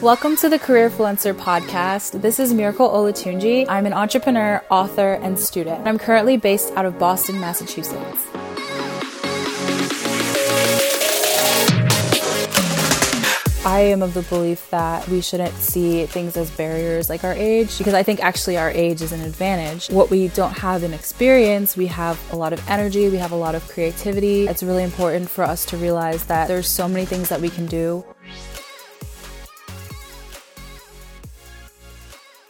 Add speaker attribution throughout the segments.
Speaker 1: Welcome to the Career Influencer podcast. This is Miracle Olatunji. I'm an entrepreneur, author, and student. I'm currently based out of Boston, Massachusetts. I am of the belief that we shouldn't see things as barriers like our age because I think actually our age is an advantage. What we don't have in experience, we have a lot of energy, we have a lot of creativity. It's really important for us to realize that there's so many things that we can do.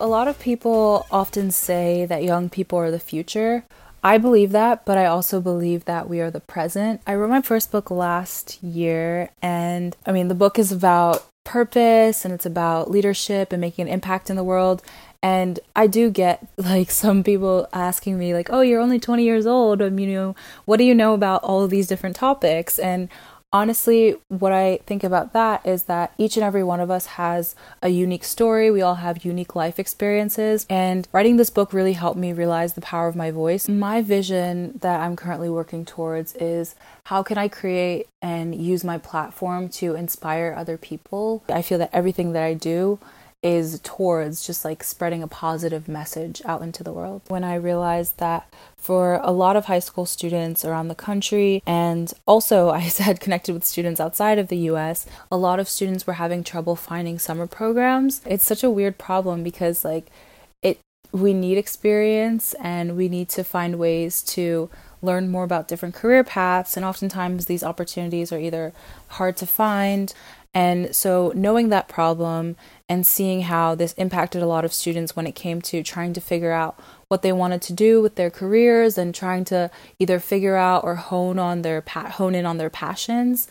Speaker 1: A lot of people often say that young people are the future. I believe that, but I also believe that we are the present. I wrote my first book last year, and I mean, the book is about purpose and it's about leadership and making an impact in the world. And I do get like some people asking me, like, oh, you're only 20 years old. I mean, you know, what do you know about all of these different topics? And honestly, what I think about that is that each and every one of us has a unique story. We all have unique life experiences. And writing this book really helped me realize the power of my voice. My vision that I'm currently working towards is how can I create and use my platform to inspire other people? I feel that everything that I do is towards just like spreading a positive message out into the world. When I realized that for a lot of high school students around the country, and also I said connected with students outside of the US, a lot of students were having trouble finding summer programs. It's such a weird problem because, like, it we need experience and we need to find ways to learn more about different career paths, and oftentimes these opportunities are either hard to find and so, knowing that problem and seeing how this impacted a lot of students when it came to trying to figure out what they wanted to do with their careers and trying to either figure out or hone on their hone in on their passions,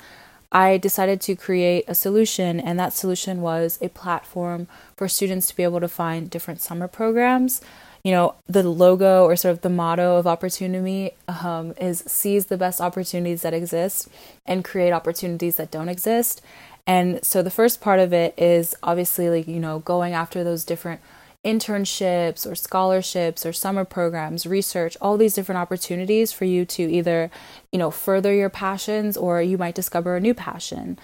Speaker 1: I decided to create a solution, and that solution was a platform for students to be able to find different summer programs. You know, the logo or sort of the motto of Opportunity um, is seize the best opportunities that exist and create opportunities that don't exist. And so the first part of it is obviously like, you know, going after those different internships or scholarships or summer programs, research, all these different opportunities for you to either, you know, further your passions or you might discover a new passion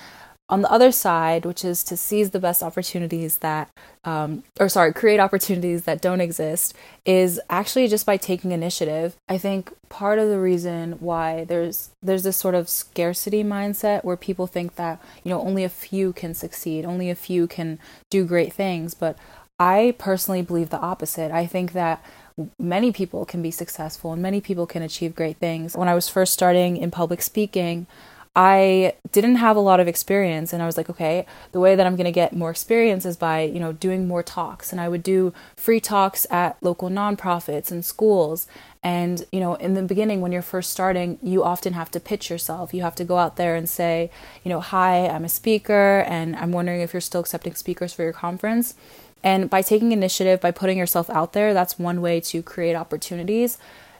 Speaker 1: on the other side, which is to seize the best opportunities that, um, or sorry, create opportunities that don't exist, is actually just by taking initiative. I think part of the reason why there's there's this sort of scarcity mindset where people think that you know only a few can succeed, only a few can do great things, but I personally believe the opposite. I think that many people can be successful and many people can achieve great things. When I was first starting in public speaking, I didn't have a lot of experience and I was like, okay, the way that I'm going to get more experience is by, you know, doing more talks and I would do free talks at local nonprofits and schools. And, you know, in the beginning when you're first starting, you often have to pitch yourself. You have to go out there and say, you know, hi, I'm a speaker and I'm wondering if you're still accepting speakers for your conference. And by taking initiative, by putting yourself out there, that's one way to create opportunities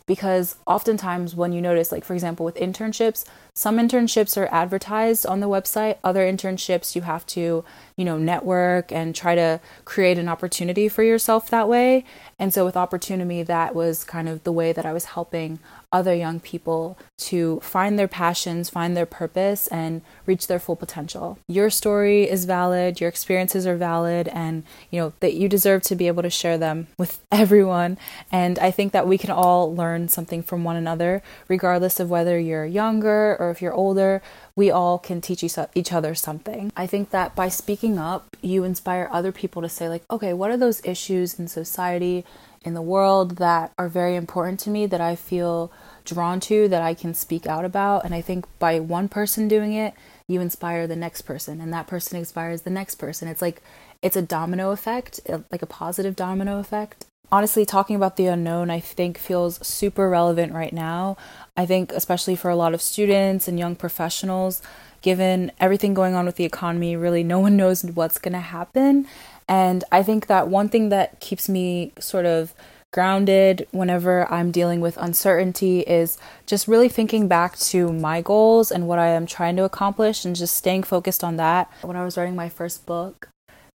Speaker 1: because oftentimes when you notice like for example with internships some internships are advertised on the website other internships you have to you know network and try to create an opportunity for yourself that way and so with opportunity that was kind of the way that i was helping other young people to find their passions, find their purpose, and reach their full potential. Your story is valid, your experiences are valid, and you know that you deserve to be able to share them with everyone. And I think that we can all learn something from one another, regardless of whether you're younger or if you're older. We all can teach each other something. I think that by speaking up, you inspire other people to say, like, okay, what are those issues in society? in the world that are very important to me that I feel drawn to that I can speak out about. And I think by one person doing it, you inspire the next person, and that person inspires the next person. It's like it's a domino effect, like a positive domino effect. Honestly, talking about the unknown, I think feels super relevant right now. I think, especially for a lot of students and young professionals, given everything going on with the economy, really no one knows what's going to happen. And I think that one thing that keeps me sort of grounded whenever I'm dealing with uncertainty is just really thinking back to my goals and what I am trying to accomplish and just staying focused on that. When I was writing my first book,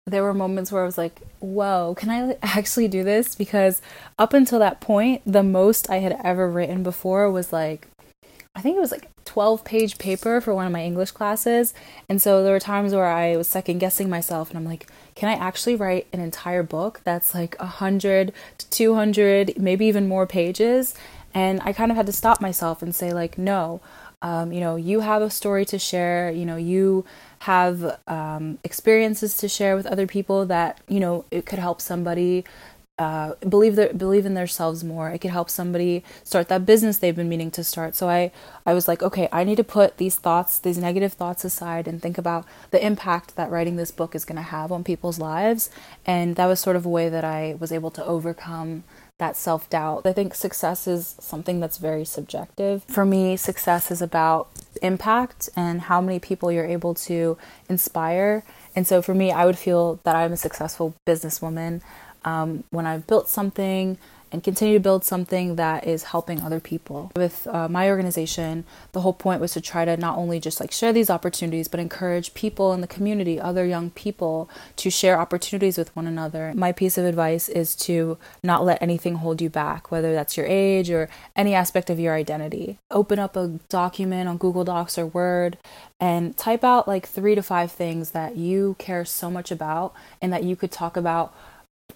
Speaker 1: there were moments where I was like, whoa, can I actually do this? Because up until that point, the most I had ever written before was like I think it was like 12 page paper for one of my English classes. And so there were times where I was second guessing myself and I'm like, can I actually write an entire book that's like 100 to 200, maybe even more pages? And I kind of had to stop myself and say, like, no, um, you know, you have a story to share, you know, you have um, experiences to share with other people that, you know, it could help somebody uh, believe their, believe in themselves more. It could help somebody start that business they've been meaning to start. So I I was like, okay, I need to put these thoughts, these negative thoughts aside, and think about the impact that writing this book is going to have on people's lives. And that was sort of a way that I was able to overcome that self doubt. I think success is something that's very subjective. For me, success is about impact and how many people you're able to inspire. And so for me, I would feel that I'm a successful businesswoman um, when I've built something and continue to build something that is helping other people. With uh, my organization, the whole point was to try to not only just like share these opportunities, but encourage people in the community, other young people, to share opportunities with one another. My piece of advice is to not let anything hold you back, whether that's your age or any aspect of your identity. Open up a document on Google Docs or Word and type out like three to five things that you care so much about and that you could talk about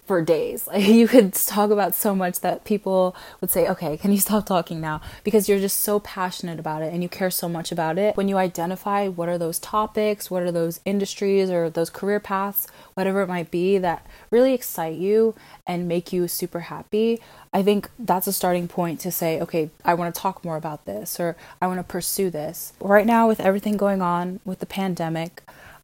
Speaker 1: for days. Like you could talk about so much that people would say, "Okay, can you stop talking now?" because you're just so passionate about it and you care so much about it. When you identify what are those topics, what are those industries or those career paths, whatever it might be that really excite you and make you super happy, I think that's a starting point to say, "Okay, I want to talk more about this or I want to pursue this." Right now with everything going on with the pandemic,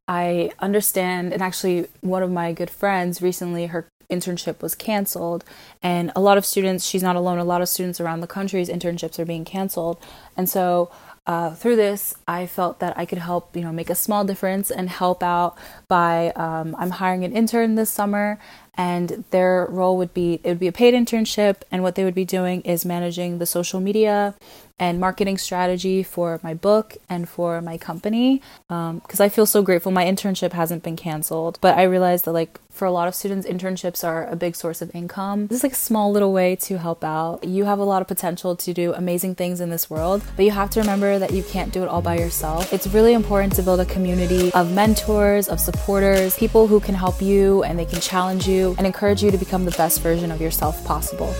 Speaker 1: I understand, and actually, one of my good friends recently, her internship was canceled and a lot of students she's not alone a lot of students around the country's internships are being canceled. And so uh, through this i felt that i could help you know make a small difference and help out by um, i'm hiring an intern this summer and their role would be it would be a paid internship and what they would be doing is managing the social media and marketing strategy for my book and for my company because um, I feel so grateful. My internship hasn't been canceled, but I realized that like for a lot of students, internships are a big source of income. This is like a small little way to help out. You have a lot of potential to do amazing things in this world, but you have to remember that you can't do it all by yourself. It's really important to build a community of mentors, of supporters, people who can help you and they can challenge you and encourage you to become the best version of yourself possible.